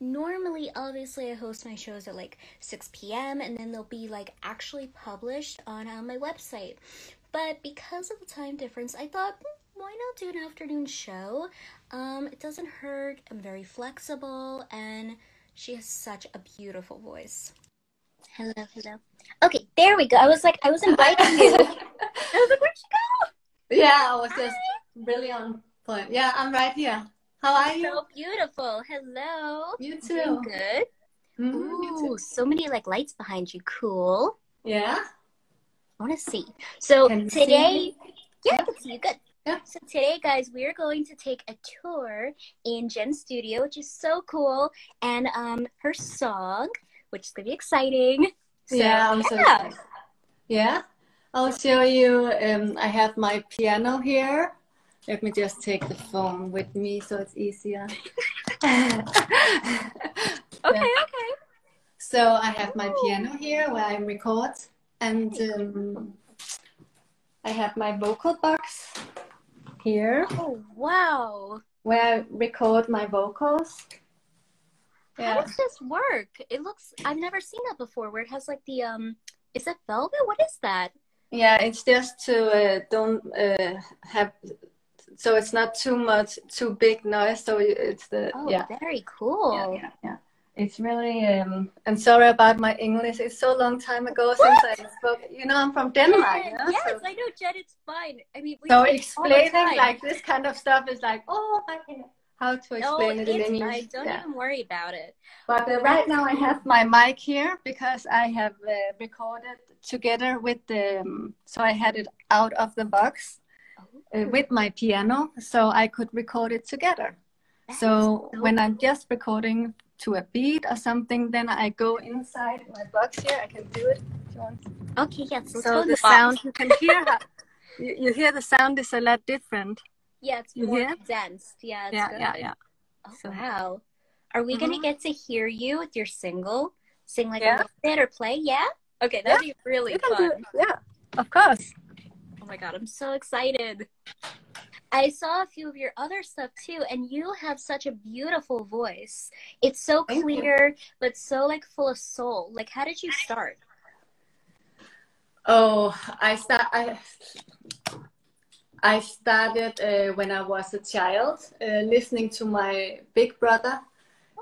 normally obviously i host my shows at like 6 p.m and then they'll be like actually published on uh, my website. But because of the time difference i thought hmm, why not do an afternoon show? Um it doesn't hurt. I'm very flexible and she has such a beautiful voice. Hello hello. Okay there we go. I was like i was inviting you. I was like where'd you go? Yeah i was just really on point. Yeah i'm right here how are you? So beautiful. Hello. You too. Doing good. Mm-hmm. Ooh, so many like lights behind you. Cool. Yeah. I want to see. So today, yeah, I can see you good. Yeah. So today, guys, we are going to take a tour in Jen's studio, which is so cool, and um, her song, which is gonna be exciting. So, yeah, I'm yeah. so excited. Yeah, I'll show you. Um, I have my piano here. Let me just take the phone with me so it's easier. okay, okay. So I have my piano here where I record, and um, I have my vocal box here. Oh wow! Where I record my vocals. Yeah. How does this work? It looks I've never seen that before. Where it has like the um, is that velvet? What is that? Yeah, it's just to uh, don't uh, have so it's not too much too big noise so it's the oh, yeah very cool yeah, yeah, yeah. it's really um i'm sorry about my english it's so long time ago what? since i spoke you know i'm from denmark yes, yes so. i know jen it's fine i mean so explaining like this kind of stuff is like oh i can how to explain no, it in English. I don't yeah. even worry about it. But uh, right now I have my mic here because I have uh, recorded together with the. Um, so I had it out of the box uh, with my piano so I could record it together. so, so when I'm just recording to a beat or something, then I go inside my box here. I can do it if you want. Okay, yes. So the, the sound you can hear, you, you, hear the sound is a lot different. Yeah, it's more yeah? dense. Yeah, yeah, good. yeah, yeah. Oh, so, wow. Are we mm-hmm. gonna get to hear you with your single? Sing like yeah. a little bit or play? Yeah. Okay, that'd yeah. be really fun. Yeah, of course. Oh my god, I'm so excited. I saw a few of your other stuff too, and you have such a beautiful voice. It's so clear, but so like full of soul. Like, how did you start? Oh, I start. I I started uh, when I was a child, uh, listening to my big brother.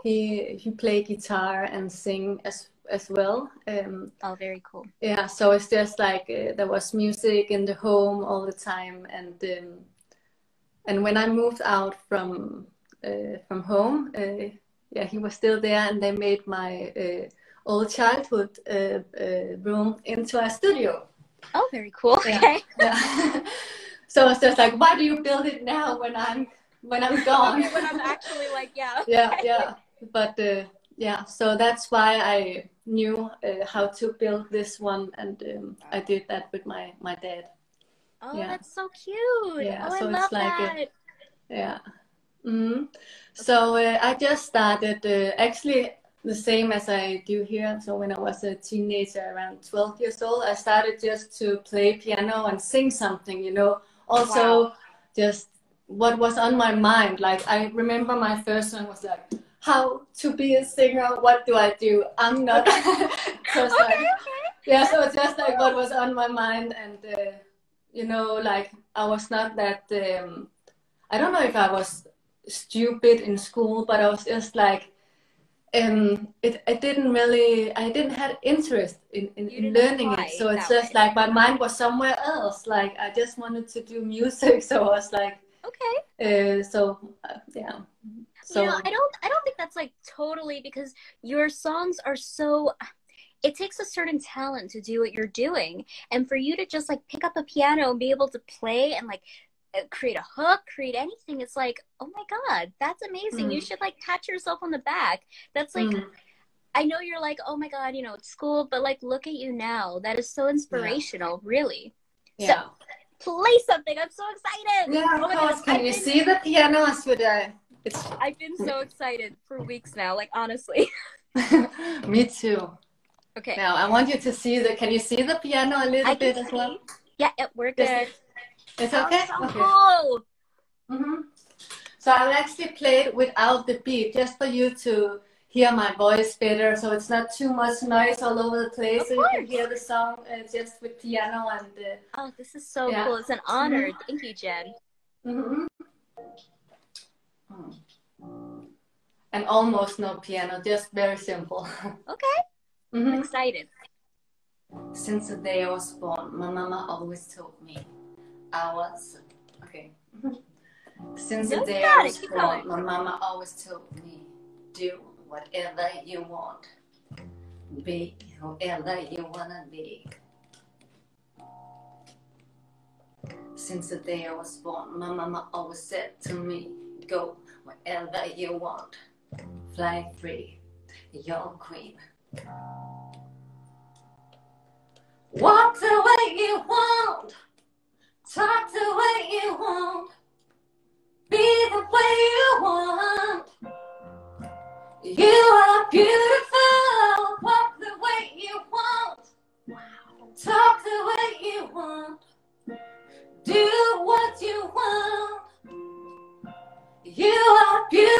He he played guitar and sing as as well. Um, oh, very cool. Yeah, so it's just like uh, there was music in the home all the time, and um, and when I moved out from uh, from home, uh, yeah, he was still there, and they made my uh, old childhood uh, uh, room into a studio. Oh, very cool. Yeah. Okay. Yeah. so it's just like, why do you build it now when I'm when I'm gone? okay, when I'm actually like, yeah. yeah, yeah. But yeah, so that's why I knew uh, how to build this one, and um, I did that with my my dad. Oh, yeah. that's so cute! Yeah, oh, so I love it's like that. A, yeah. Mm-hmm. So uh, I just started uh, actually the same as I do here. So when I was a teenager, around 12 years old, I started just to play piano and sing something. You know, also wow. just what was on my mind. Like I remember my first song was like how to be a singer. What do I do? I'm not. so okay, like, okay. Yeah, so it's just like what was on my mind, and uh, you know, like I was not that. Um, I don't know if I was stupid in school, but I was just like, um, it. I didn't really. I didn't have interest in, in, in learning it, so it's just way. like my mind was somewhere else. Like I just wanted to do music, so I was like, okay. Uh, so uh, yeah. So you know, I don't I don't think that's like totally because your songs are so it takes a certain talent to do what you're doing and for you to just like pick up a piano and be able to play and like uh, create a hook create anything it's like oh my god that's amazing mm. you should like pat yourself on the back that's like mm. i know you're like oh my god you know it's school but like look at you now that is so inspirational yeah. really yeah. so play something i'm so excited yeah of oh course. can you see the piano i it's... I've been so excited for weeks now, like honestly. Me too. Okay. Now I want you to see the. Can you see the piano a little I bit as well? Yeah, yeah, we're good. It's okay. So okay. Cool. Mm-hmm. So I'll actually play it without the beat, just for you to hear my voice better, so it's not too much noise all over the place. Of so you can hear the song uh, just with piano and. Uh, Oh, this is so Yeah. cool. It's an honor. Thank you, Jen. mhm. And almost no piano, just very simple. Okay. I'm Mhm. excited. Since the day I was born, my mama always told me I was okay. Since the day I was born, my mama always told me, do whatever you want, be whoever you wanna be. Since the day I was born, my mama always said to me, go wherever you want, fly free, you're queen. Walk the way you want. Talk the way you want. Be the way you want. You are beautiful. Walk the way you want. Talk the way you want. Do what you want. You are beautiful.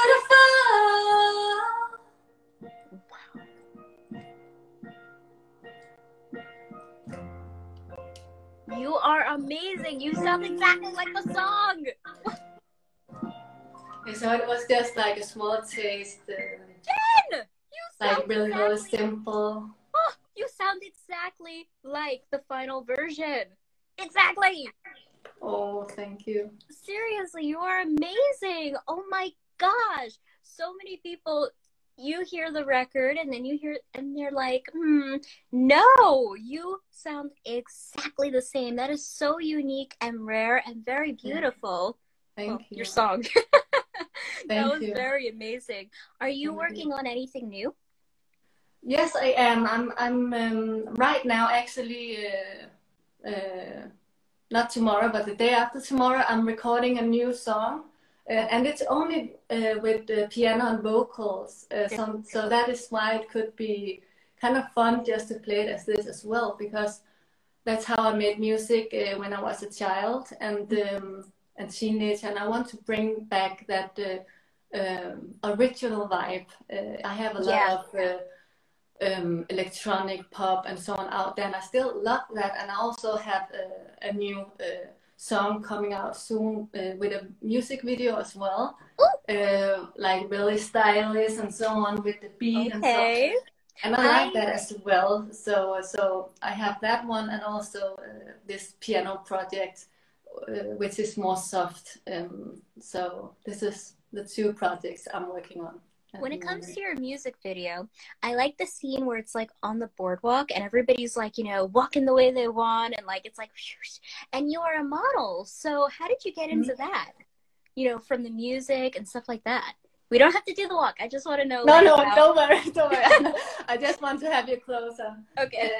You are amazing. You sound exactly like the song. So it was just like a small taste, uh, Jen, you sound like really, really exactly, simple. Oh, you sound exactly like the final version. Exactly. Oh, thank you. Seriously, you are amazing. Oh my gosh. So many people you hear the record and then you hear and they're like, hmm, no, you sound exactly the same. That is so unique and rare and very beautiful. Thank Well, you. Your song. that was you. very amazing. Are you Thank you. working on anything new? Yes, I am. I'm. I'm um, right now. Actually, uh, uh, not tomorrow, but the day after tomorrow, I'm recording a new song, uh, and it's only uh, with the piano and vocals. Uh, some, so that is why it could be kind of fun just to play it as this as well, because that's how I made music uh, when I was a child and um, and teenager, and I want to bring back that. Uh, um, original vibe. Uh, I have a lot Yeah. of uh, um, electronic pop and so on out there, and I still love that. And I also have a, a new uh, song coming out soon uh, with a music video as well, uh, like really stylish and so on with the beat and so. Okay. And I like I- that as well. So so I have that one and also uh, this piano project, uh, which is more soft. Um, so this is the two projects I'm working on. When it comes to your music video, I like the scene where it's like on the boardwalk and everybody's like, you know, walking the way they want and like it's like, and you are a model. So how did you get Mm-hmm. into that? You know, from the music and stuff like that. We don't have to do the walk. I just want to know. No, like, no, how- don't worry, don't worry. I just want to have you closer. Okay.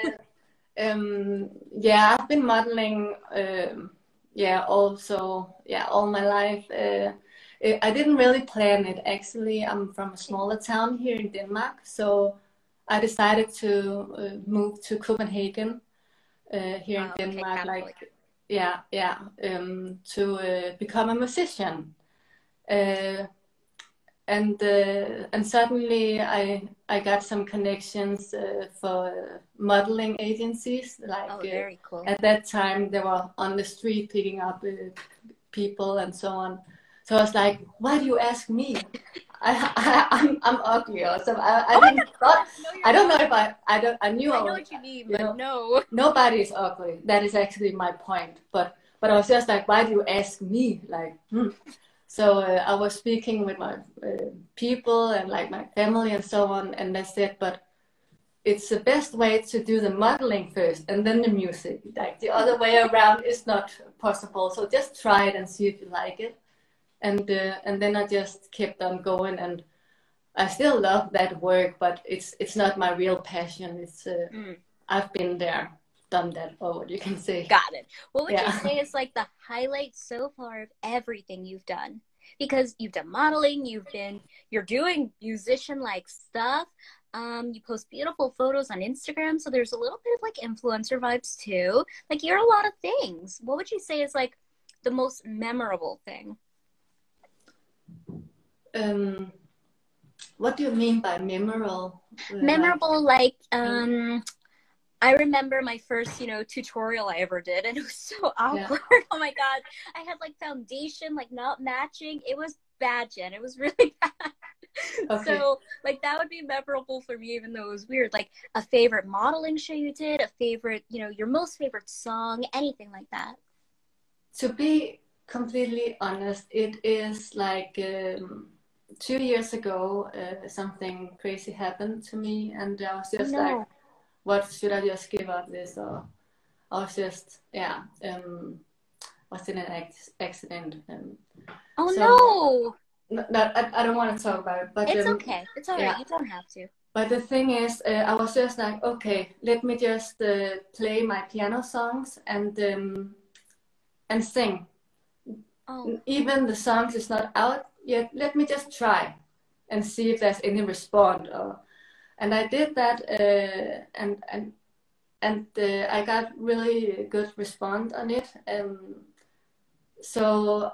Uh, um, yeah, I've been modeling. Um, yeah, also, yeah, all my life. Uh, I- I didn't really plan it. Actually, I'm from a smaller town here in Denmark, so I decided to uh, move to Copenhagen uh, here in Oh, okay, Denmark. Catholic. Like, yeah, yeah, um, to uh, become a musician. Uh, and uh, and suddenly I I got some connections uh, for modeling agencies. Like Oh, uh, very cool. at that time, they were on the street picking up uh, people and so on. So I was like, "Why do you ask me? I, I I'm I'm ugly or something." I, I oh didn't thought, No, I don't know if I I don't I knew I I know was, what you mean, you but know. no. nobody is ugly. That is actually my point. But but I was just like, why do you ask me? Like, hmm. so uh, I was speaking with my uh, people and like my family and so on, and they said, but it's the best way to do the modeling first and then the music. Like the other way around is not possible. So just try it and see if you like it. And uh, and then I just kept on going and. I still love that work, but it's it's not my real passion. It's uh, Mm. I've been there, done that, what you can say. Got it. What would you say is like the highlight so far of everything you've done? Because you've done modeling, you've been, you're doing musician like stuff. Um, you post beautiful photos on Instagram, so there's a little bit of like influencer vibes too. Like you're a lot of things. What would you say is like the most memorable thing? Um, what do you mean by memorable? Memorable, like, um, I remember my first, you know, tutorial I ever did, and it was so awkward. Yeah. oh my god, I had like foundation like not matching. It was bad, Jen. It was really bad. Okay. So like that would be memorable for me, even though it was weird. Like a favorite modeling show you did, a favorite, you know, your most favorite song, anything like that. To be completely honest, it is like um, two years ago, uh, something crazy happened to me, and I was just no. like, "What should I just give up this?" Or I was just, yeah, um, was in an accident. Um, oh so, no! No, I, I don't want to talk about it, but it's um, okay. It's alright. Yeah. You don't have to. But the thing is, uh, I was just like, okay, let me just uh, play my piano songs and um, and sing. Oh. Even the songs is not out yet. Let me just try and see if there's any response. Or, and I did that, uh, and and and uh, I got really good response on it. Um, so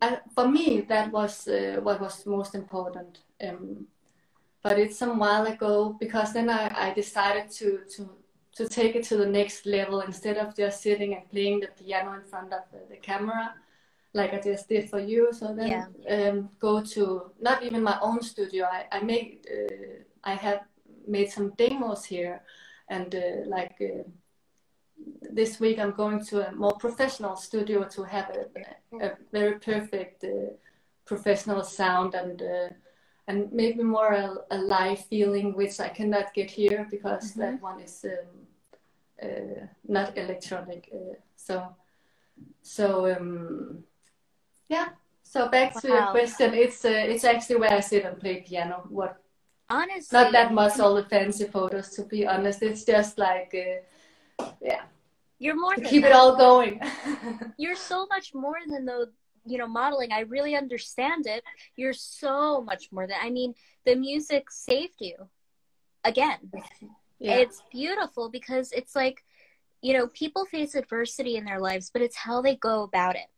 I, for me, that was uh, what was most important. Um, but it's some while ago because then I, I decided to, to to take it to the next level instead of just sitting and playing the piano in front of the, the camera like I just did for you. So then yeah. um, go to not even my own studio. I, I made uh, I have made some demos here, and uh, like uh, this week I'm going to a more professional studio to have a, a very perfect uh, professional sound and uh, and maybe more a, a, live feeling, which I cannot get here because mm-hmm. that one is um, uh, not electronic. Uh, so so um, yeah. So back wow. to your question, it's uh, it's actually where I sit and play piano. What honestly not that much all the fancy photos to be honest. It's just like uh, yeah you're more keep that. it all going. You're so much more than the you know modeling. I really understand it. You're so much more than I mean. The music saved you. Again, yeah. it's beautiful because it's like you know people face adversity in their lives, but it's how they go about it.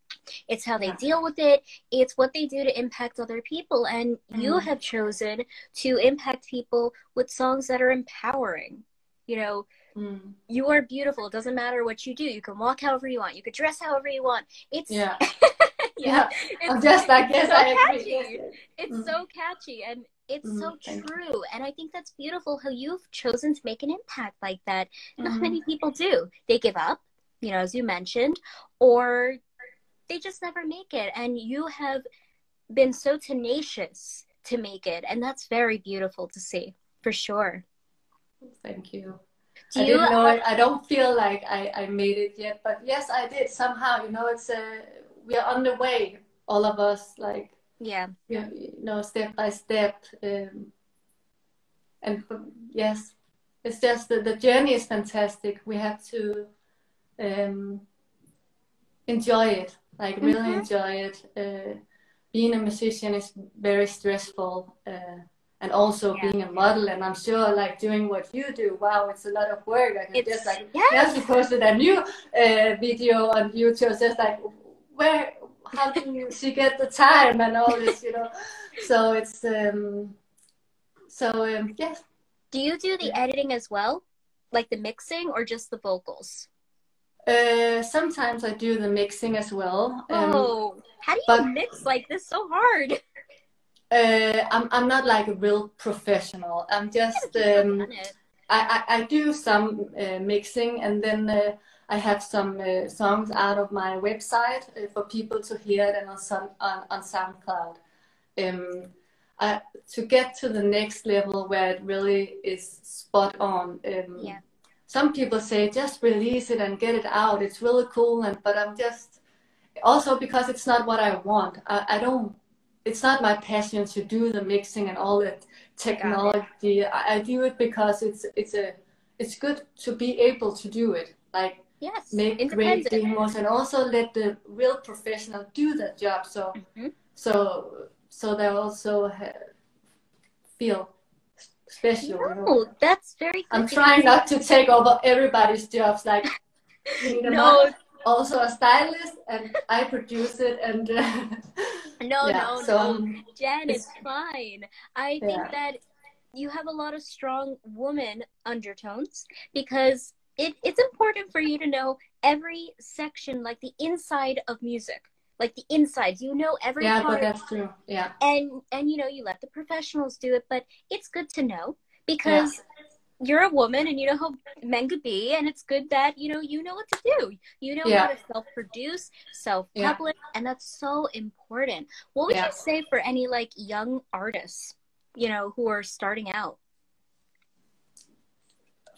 It's how they yeah. deal with it. It's what they do to impact other people. And mm. you have chosen to impact people with songs that are empowering. You know, Mm. You are beautiful. It doesn't matter what you do. You can walk however you want. You can dress however you want. It's yeah. yeah. It's, I'm just like yes, so I catchy. agree. It's mm. so catchy and it's mm, so true. And I think that's beautiful how you've chosen to make an impact like that. Not mm-hmm. many people do. They give up, you know, as you mentioned, or they just never make it. And you have been so tenacious to make it. And that's very beautiful to see, for sure. Thank you. Do I you, didn't know it. I don't feel like I, I made it yet, but yes, I did somehow. You know, it's a we are on the way, all of us. Like yeah, you know, step by step. Um, and yes, it's just the, the journey is fantastic. We have to um, enjoy it, like really mm-hmm. enjoy it. Uh, being a musician is very stressful. Uh, and also yeah. being a model and i'm sure like doing what you do wow it's a lot of work i it's, just like yes. just posted a new uh, video on youtube just like where how do she get the time and all this you know so it's um so um yes do you do the editing as well like the mixing or just the vocals uh, sometimes I do the mixing as well. Um, oh, how do you mix like this so hard? Uh, I'm I'm not like a real professional. I'm just um, I, I, I do some uh, mixing and then uh, I have some uh, songs out of my website uh, for people to hear and on some on, on SoundCloud. Um, I, to get to the next level where it really is spot on. Um, yeah. Some people say just release it and get it out. It's really cool, and but I'm just also because it's not what I want. I, I don't it's not my passion to do the mixing and all that technology. I, I, do it because it's it's a it's good to be able to do it. Like yes, make great demos and also let the real professional do that job. So mm-hmm. so so they also feel special. No, you know? that's very. I'm trying not to take over everybody's jobs. Like you no. also a stylist, and I produce it and. Uh, No, yeah, no, so, no. Jen, it's- it's fine. I think Yeah. that you have a lot of strong woman undertones because it, it's important for you to know every section, like the inside of music, like the insides. You know every yeah, part but that's true. Yeah, and and you know you let the professionals do it but it's good to know because you're a woman and you know how men could be and it's good that you know you know what to do you know Yeah. how to self-produce self-publish and that's so important what would Yeah. you say for any like young artists you know who are starting out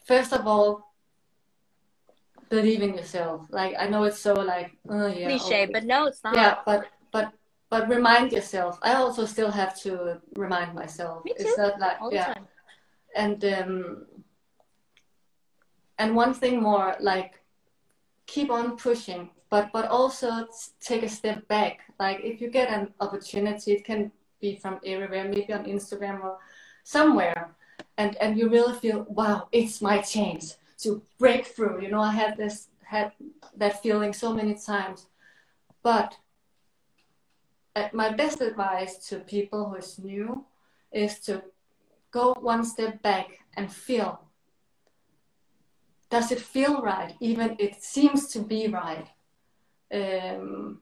first of all, believe in yourself. Like I know it's so like, oh yeah, cliche okay. but no it's not yeah, but but but remind yourself. I also still have to remind myself. Me It's too. not like all the yeah, and um, and one thing more, like keep on pushing, but but also take a step back. Like if you get an opportunity, it can be from everywhere, maybe on Instagram or somewhere, and and you really feel, wow, it's my chance to break through. You know, I had this had that feeling so many times, but uh, my best advice to people who is new is to go one step back and feel does it feel right? Even it seems to be right. Um,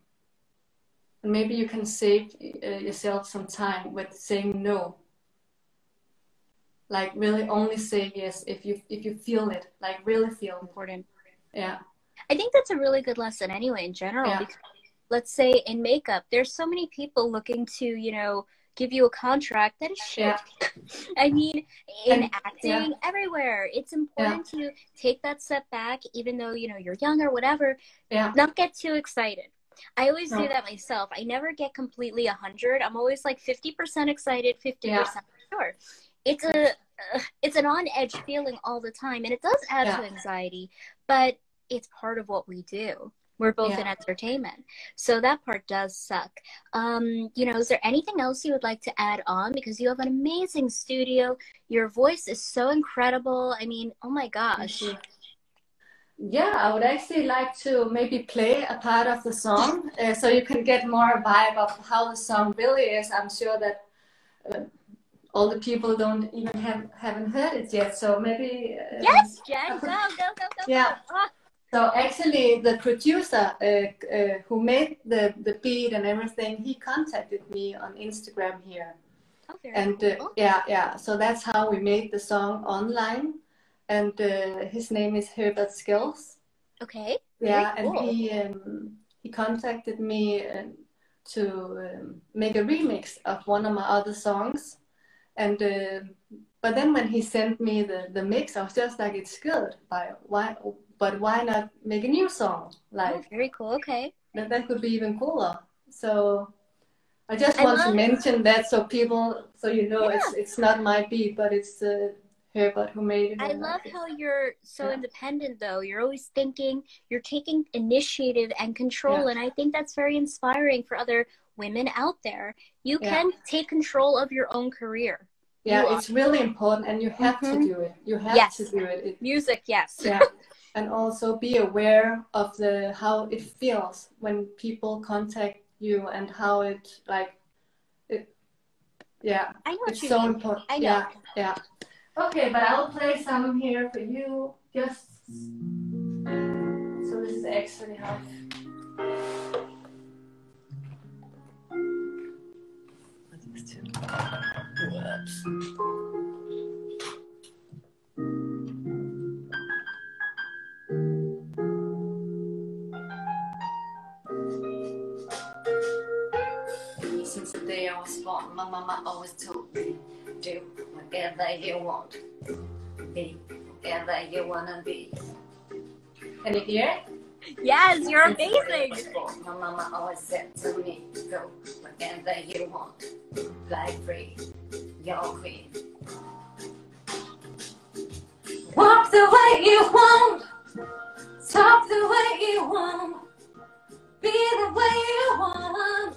maybe you can save uh, yourself some time with saying no like really only say yes if you if you feel it like really feel important yeah I think that's a really good lesson anyway in general. Yeah. Because let's say in makeup, there's so many people looking to, you know, give you a contract that is shit. Yeah. I mean, in And- acting, yeah. everywhere, it's important to take that step back, even though, you know, you're young or whatever, yeah not get too excited. I always do that myself. I never get completely 100. I'm always like 50% excited, 50% Yeah. sure. It's a uh, it's an on edge feeling all the time and it does add to anxiety, but it's part of what we do. We're both in entertainment. So that part does suck. Um, you know, is there anything else you would like to add on because you have an amazing studio. Your voice is so incredible. I mean, oh my gosh. Yeah, I would actually like to maybe play a part of the song uh, so you can get more vibe of how the song really is. I'm sure that uh, all the people don't even have haven't heard it yet. So maybe uh, Yes, Jen, go, go, go, go. Yeah. go. Ah, So actually, the producer uh, uh, who made the the beat and everything, he contacted me on Instagram here. oh, and uh, cool. yeah yeah so that's how we made the song online and uh, his name is herbert skills Okay. Very yeah and cool. he um, he contacted me um, to um, make a remix of one of my other songs and uh, but then when he sent me the, the mix i was just like it's good but why but why not make a new song Oh, like very cool. Okay. that, that could be even cooler so I just I want to mention that so people, so you know, it's it's not my beat, but it's uh, Herbert who made it. I love how you're so Yeah. independent, though. You're always thinking, you're taking initiative and control. Yeah. And I think that's very inspiring for other women out there. You Yeah. can take control of your own career. Yeah, you it's really important, and you have Mhm. to do it. You have Yes. to do it. it Music, yes. yeah, and also be aware of the how it feels when people contact you and how it like it. Yeah, I know it's so mean. important. I know. Yeah, yeah. Okay, but I'll play some here for you. Just so this is actually how. These two. Whoops. Since the day I was born, my mama always told me, do whatever you want, be whatever you wanna be. Can you hear it? Yes, you're Since the day I amazing. was My mama always said to me, go whatever you want, fly free, queen. Walk the way you want, talk the way you want, be the way you want.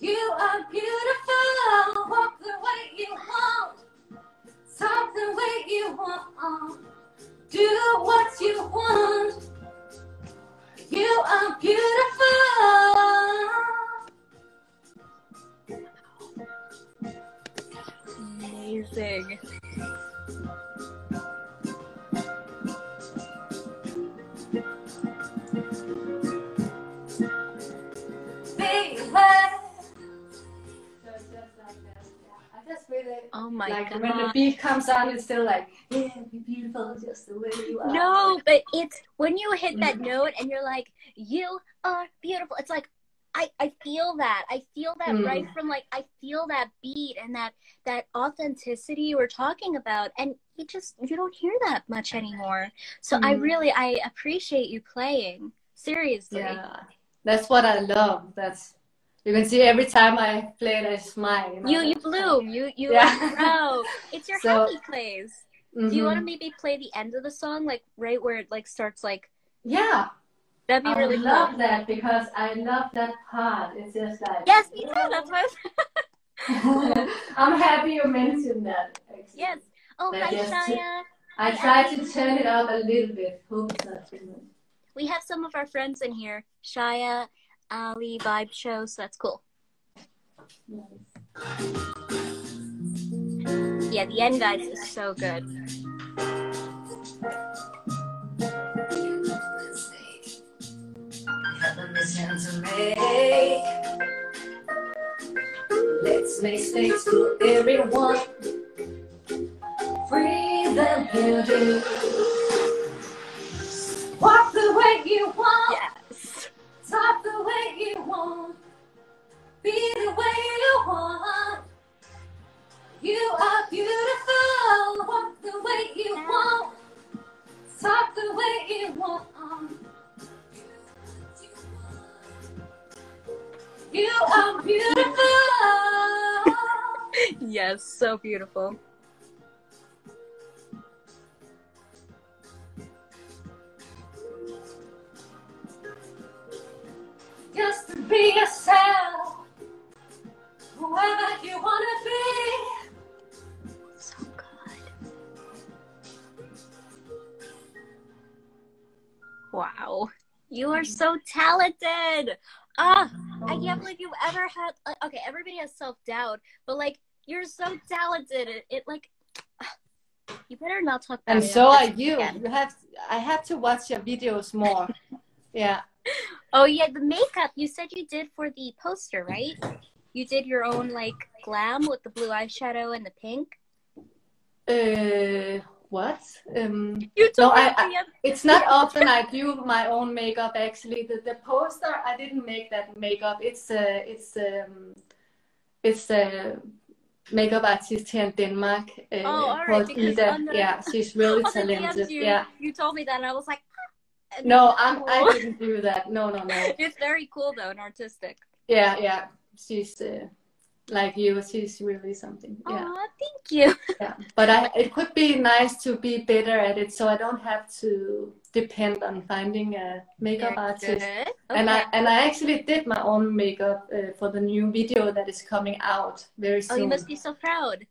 You are beautiful. Walk the way you want. Talk the way you want. Do what you want. You are beautiful. Amazing. Oh my like god. when the beat comes on, it's still like, yeah, be beautiful just the way you are. No, but it's when you hit that Mhm. note and you're like, you are beautiful. It's like I, I feel that. I feel that Mm. right from like I feel that beat and that that authenticity you were talking about and you just you don't hear that much anymore. So I Mm. really I appreciate you playing. Seriously. Yeah, that's what I love. That's you can see every time I play it, I smile. You know? You you bloom. You you Yeah. grow. It's your So- happy plays. Do you want to Mhm. maybe play the end of the song, like right where it like starts like Yeah, that'd be I really would cool. love that because I love that part. It's just like Yes, me too. That's what. I'm happy you mentioned that. actually. Yes. Oh, That hi, Shaya. I tried to turn it up a little bit. Hope it's not too much. We have some of our friends in here. Shaya, Ali, Vibe Show, so that's cool. Yeah, the end, guys, is so good. Hand to make. Let's make space for everyone. Breathe and beauty. Walk the way you want. Yes. Talk the way you want. Be the way you want. You are beautiful. Walk the way you want. Talk the way you want. You are beautiful. Yes, so beautiful. Just to be yourself. Whoever you wanna be. So good. Wow. You are so talented. Ah, I can't believe you ever had. Like, okay, everybody has self doubt, but like you're so talented. It, it like you better not talk And so are you. again. You have. I have to watch your videos more. yeah. Oh yeah, the makeup you said you did for the poster, right? You did your own like glam with the blue eyeshadow and the pink. Uh, what? Um, You No, told me I- at it's not often I do my own makeup. Actually, the the poster I didn't make that makeup. It's uh, it's um, it's a makeup artist here in Denmark uh, Oh, right, called Ida. the- Yeah, she's really on the DMs talented. you, Yeah. you told me that, and I was like, ah. No, I'm. cool. I didn't do that. No, no, no. It's very cool though and artistic. Yeah, yeah. She's uh, like you. She's really something. Yeah. Aw, thank you. Yeah, but I, it could be nice to be better at it, so I don't have to depend on finding a makeup artist. good. And I and I actually did my own makeup uh, for the new video that is coming out very oh, soon. you must be so proud.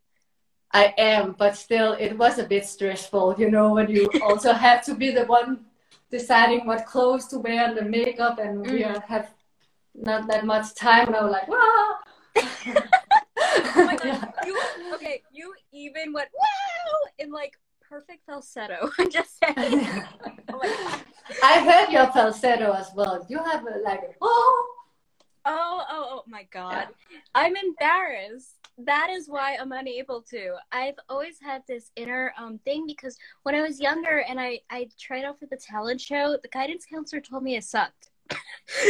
I am, but still, it was a bit stressful, you know, when you also have to be the one deciding what clothes to wear and the makeup, and we Mm. are- have not that much time. Now, like, wow. Oh my god, Yeah. you okay? You even went wow in like perfect falsetto. I'm just saying. Oh. I heard your falsetto as well. You have a, like, oh. Oh, oh, oh my god. I'm embarrassed. That is why I'm unable to. I've always had this inner um thing because when I was younger and I I tried out for the talent show, the guidance counselor told me I sucked.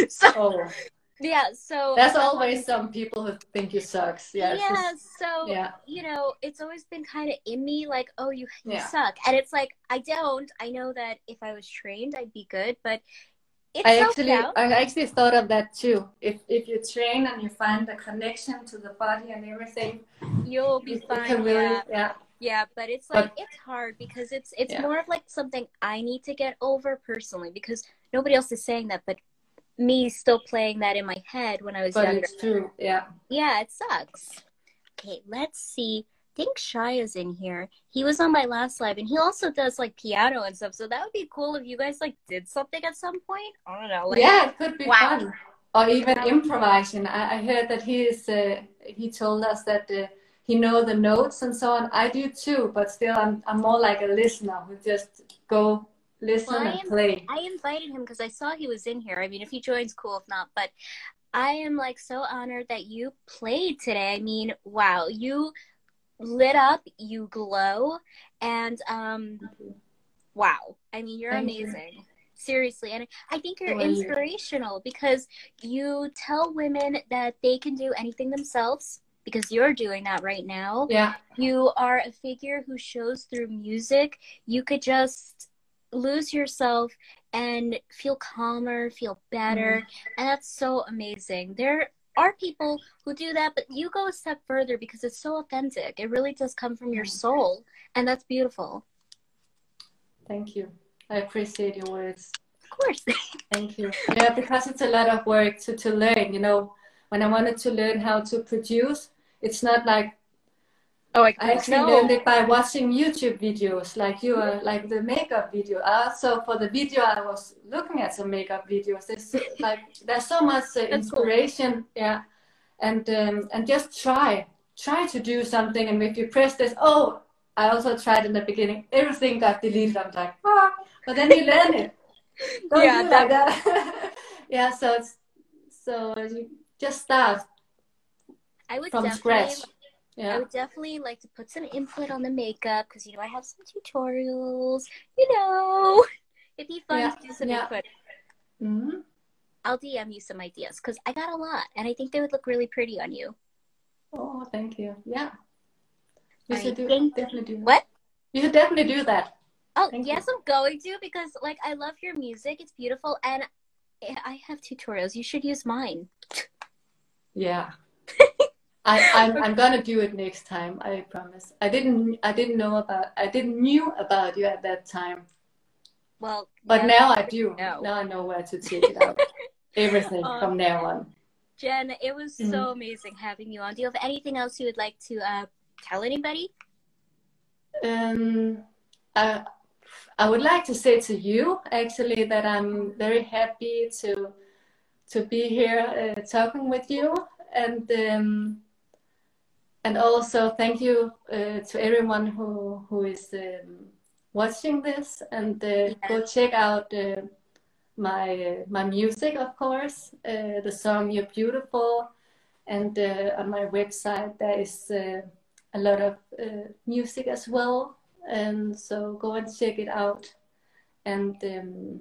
so Oh, yeah, so there's always some people who think you sucks. Yeah. yeah, just- so yeah. you know, it's always been kind of in me, like, oh, you, you Yeah. suck, and it's like I don't. I know that if I was trained, I'd be good, but it's I actually, doubt. I actually thought of that too. If if you train and you find the connection to the body and everything, You'll be fine. really, yeah. yeah. Yeah, but it's But- like it's hard because it's it's Yeah. more of like something I need to get over personally because nobody else is saying that, but me still playing that in my head when I was But younger. it's true. Yeah. Yeah, it sucks. Okay, let's see. I think Shy is in here. He was on my last live, and he also does like piano and stuff. So that would be cool if you guys like did something at some point. I don't know. Like, yeah, it could be Wow. fun. Or even improvising. I, I heard that he is. Uh, he told us that uh, he know the notes and so on. I do too, but still, I'm I'm more like a listener who just go listen Well, I am- play. I invited him because I saw he was in here. I mean, if he joins, cool. If not, but I am like so honored that you played today. I mean, wow, you lit up, you glow, and um, wow. I mean, you're Thank you. amazing. Seriously, and I think you're How are you? inspirational because you tell women that they can do anything themselves because you're doing that right now. Yeah, You are a figure who shows through music. You could just lose yourself and feel calmer, feel better. Mm-hmm. And that's so amazing. There are people who do that, but you go a step further because it's so authentic. It really does come from your soul. And that's beautiful. thank you. I appreciate your words. Of course. Thank you. Yeah, because it's a lot of work to, to learn. You know, when I wanted to learn how to produce, it's not like Oh, I, I actually learned it by watching YouTube videos, like you are, like the makeup video. Also, for the video, I was looking at some makeup videos. There's like there's so much uh, That's cool. inspiration, yeah, and um, and just try, try to do something. And if you press this, oh, I also tried in the beginning. Everything got deleted. I'm like, ah, but then you learn it. Don't Yeah, do like that. yeah, so it's so you just start I would from definitely, scratch. I would definitely like to put some input on the makeup because you know I have some tutorials. You know, it'd be fun Yeah, to do some yeah. input. hmm I'll DM you some ideas because I got a lot, and I think they would look really pretty on you. Oh, thank you. Yeah. You should do definitely do that. What? You should definitely do that. Oh, Thank yes, I'm going to because like I love your music. It's beautiful, and I have tutorials. You should use mine. Yeah. I, I'm I'm gonna do it next time, I promise. I didn't I didn't know about I didn't knew about you at that time. Well, But now I do. No. Now I know where to take it out. Everything Um, from now on. Jen, it was Mm-hmm. so amazing having you on. Do you have anything else you would like to uh, tell anybody? Um, I, I would like to say to you actually that I'm very happy to to be here uh, talking with you and um, and also thank you uh, to everyone who who is um, watching this and uh, go check out uh, my uh, my music of course uh, the song You're Beautiful and uh, on my website there is uh, a lot of uh, music as well. And so go and check it out. And um,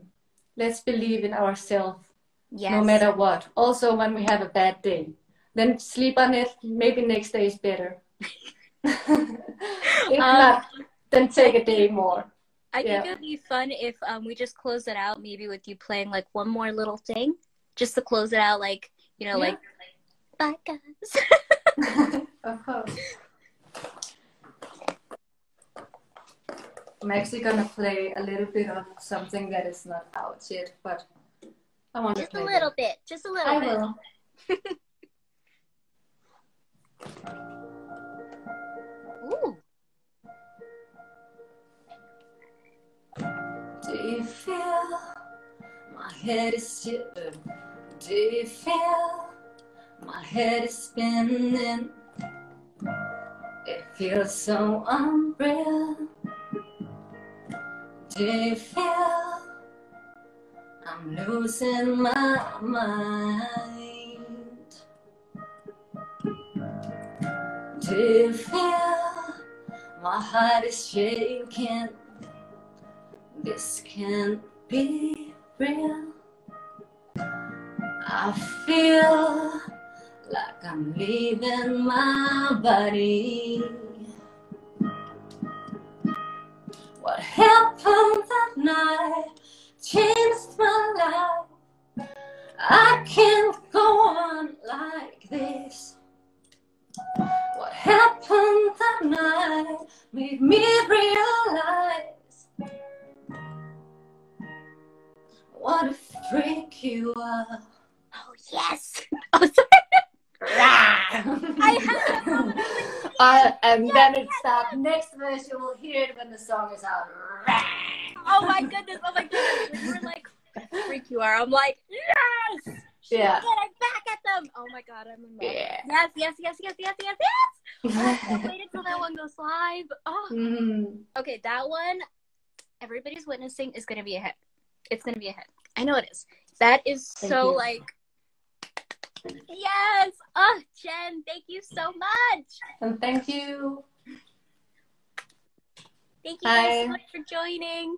let's believe in ourselves Yes. no matter what. Also, when we have a bad day, then sleep on it. Maybe next day is better. if Um, not, then take a day more. I think it would be fun if um, we just close it out, maybe with you playing like one more little thing, just to close it out, like you know, Yeah. like bye guys. of course. I'm actually gonna play a little bit of something that is not out yet, but I want just to a play little bit, just a little bit. I bit. will. Do you feel my head is still? Do you feel my head is spinning? It feels so unreal. Do you feel I'm losing my mind? Do feel my heart is shaking? This can't be real. I feel like I'm leaving my body. What happened that night changed my life. I can't go on like this. What happened that night made me realize what a freak you are. Oh yes. Oh, sorry. I have. Uh, and then it starts. Next verse, you will hear it when the song is out. Oh my goodness. Oh my goodness. Were like, freak you are. I'm like, yes. Yeah. Get it back them. Oh my god, I'm in love. Yeah. Yes, yes, yes, yes, yes, yes, yes. I waited till that one goes live. Oh. Mm. Okay, that one, everybody's witnessing is gonna be a hit. It's gonna be a hit. I know it is. That is so like Yes! Oh, Jen, thank you so much. And thank you. Thank you guys Bye. so much for joining.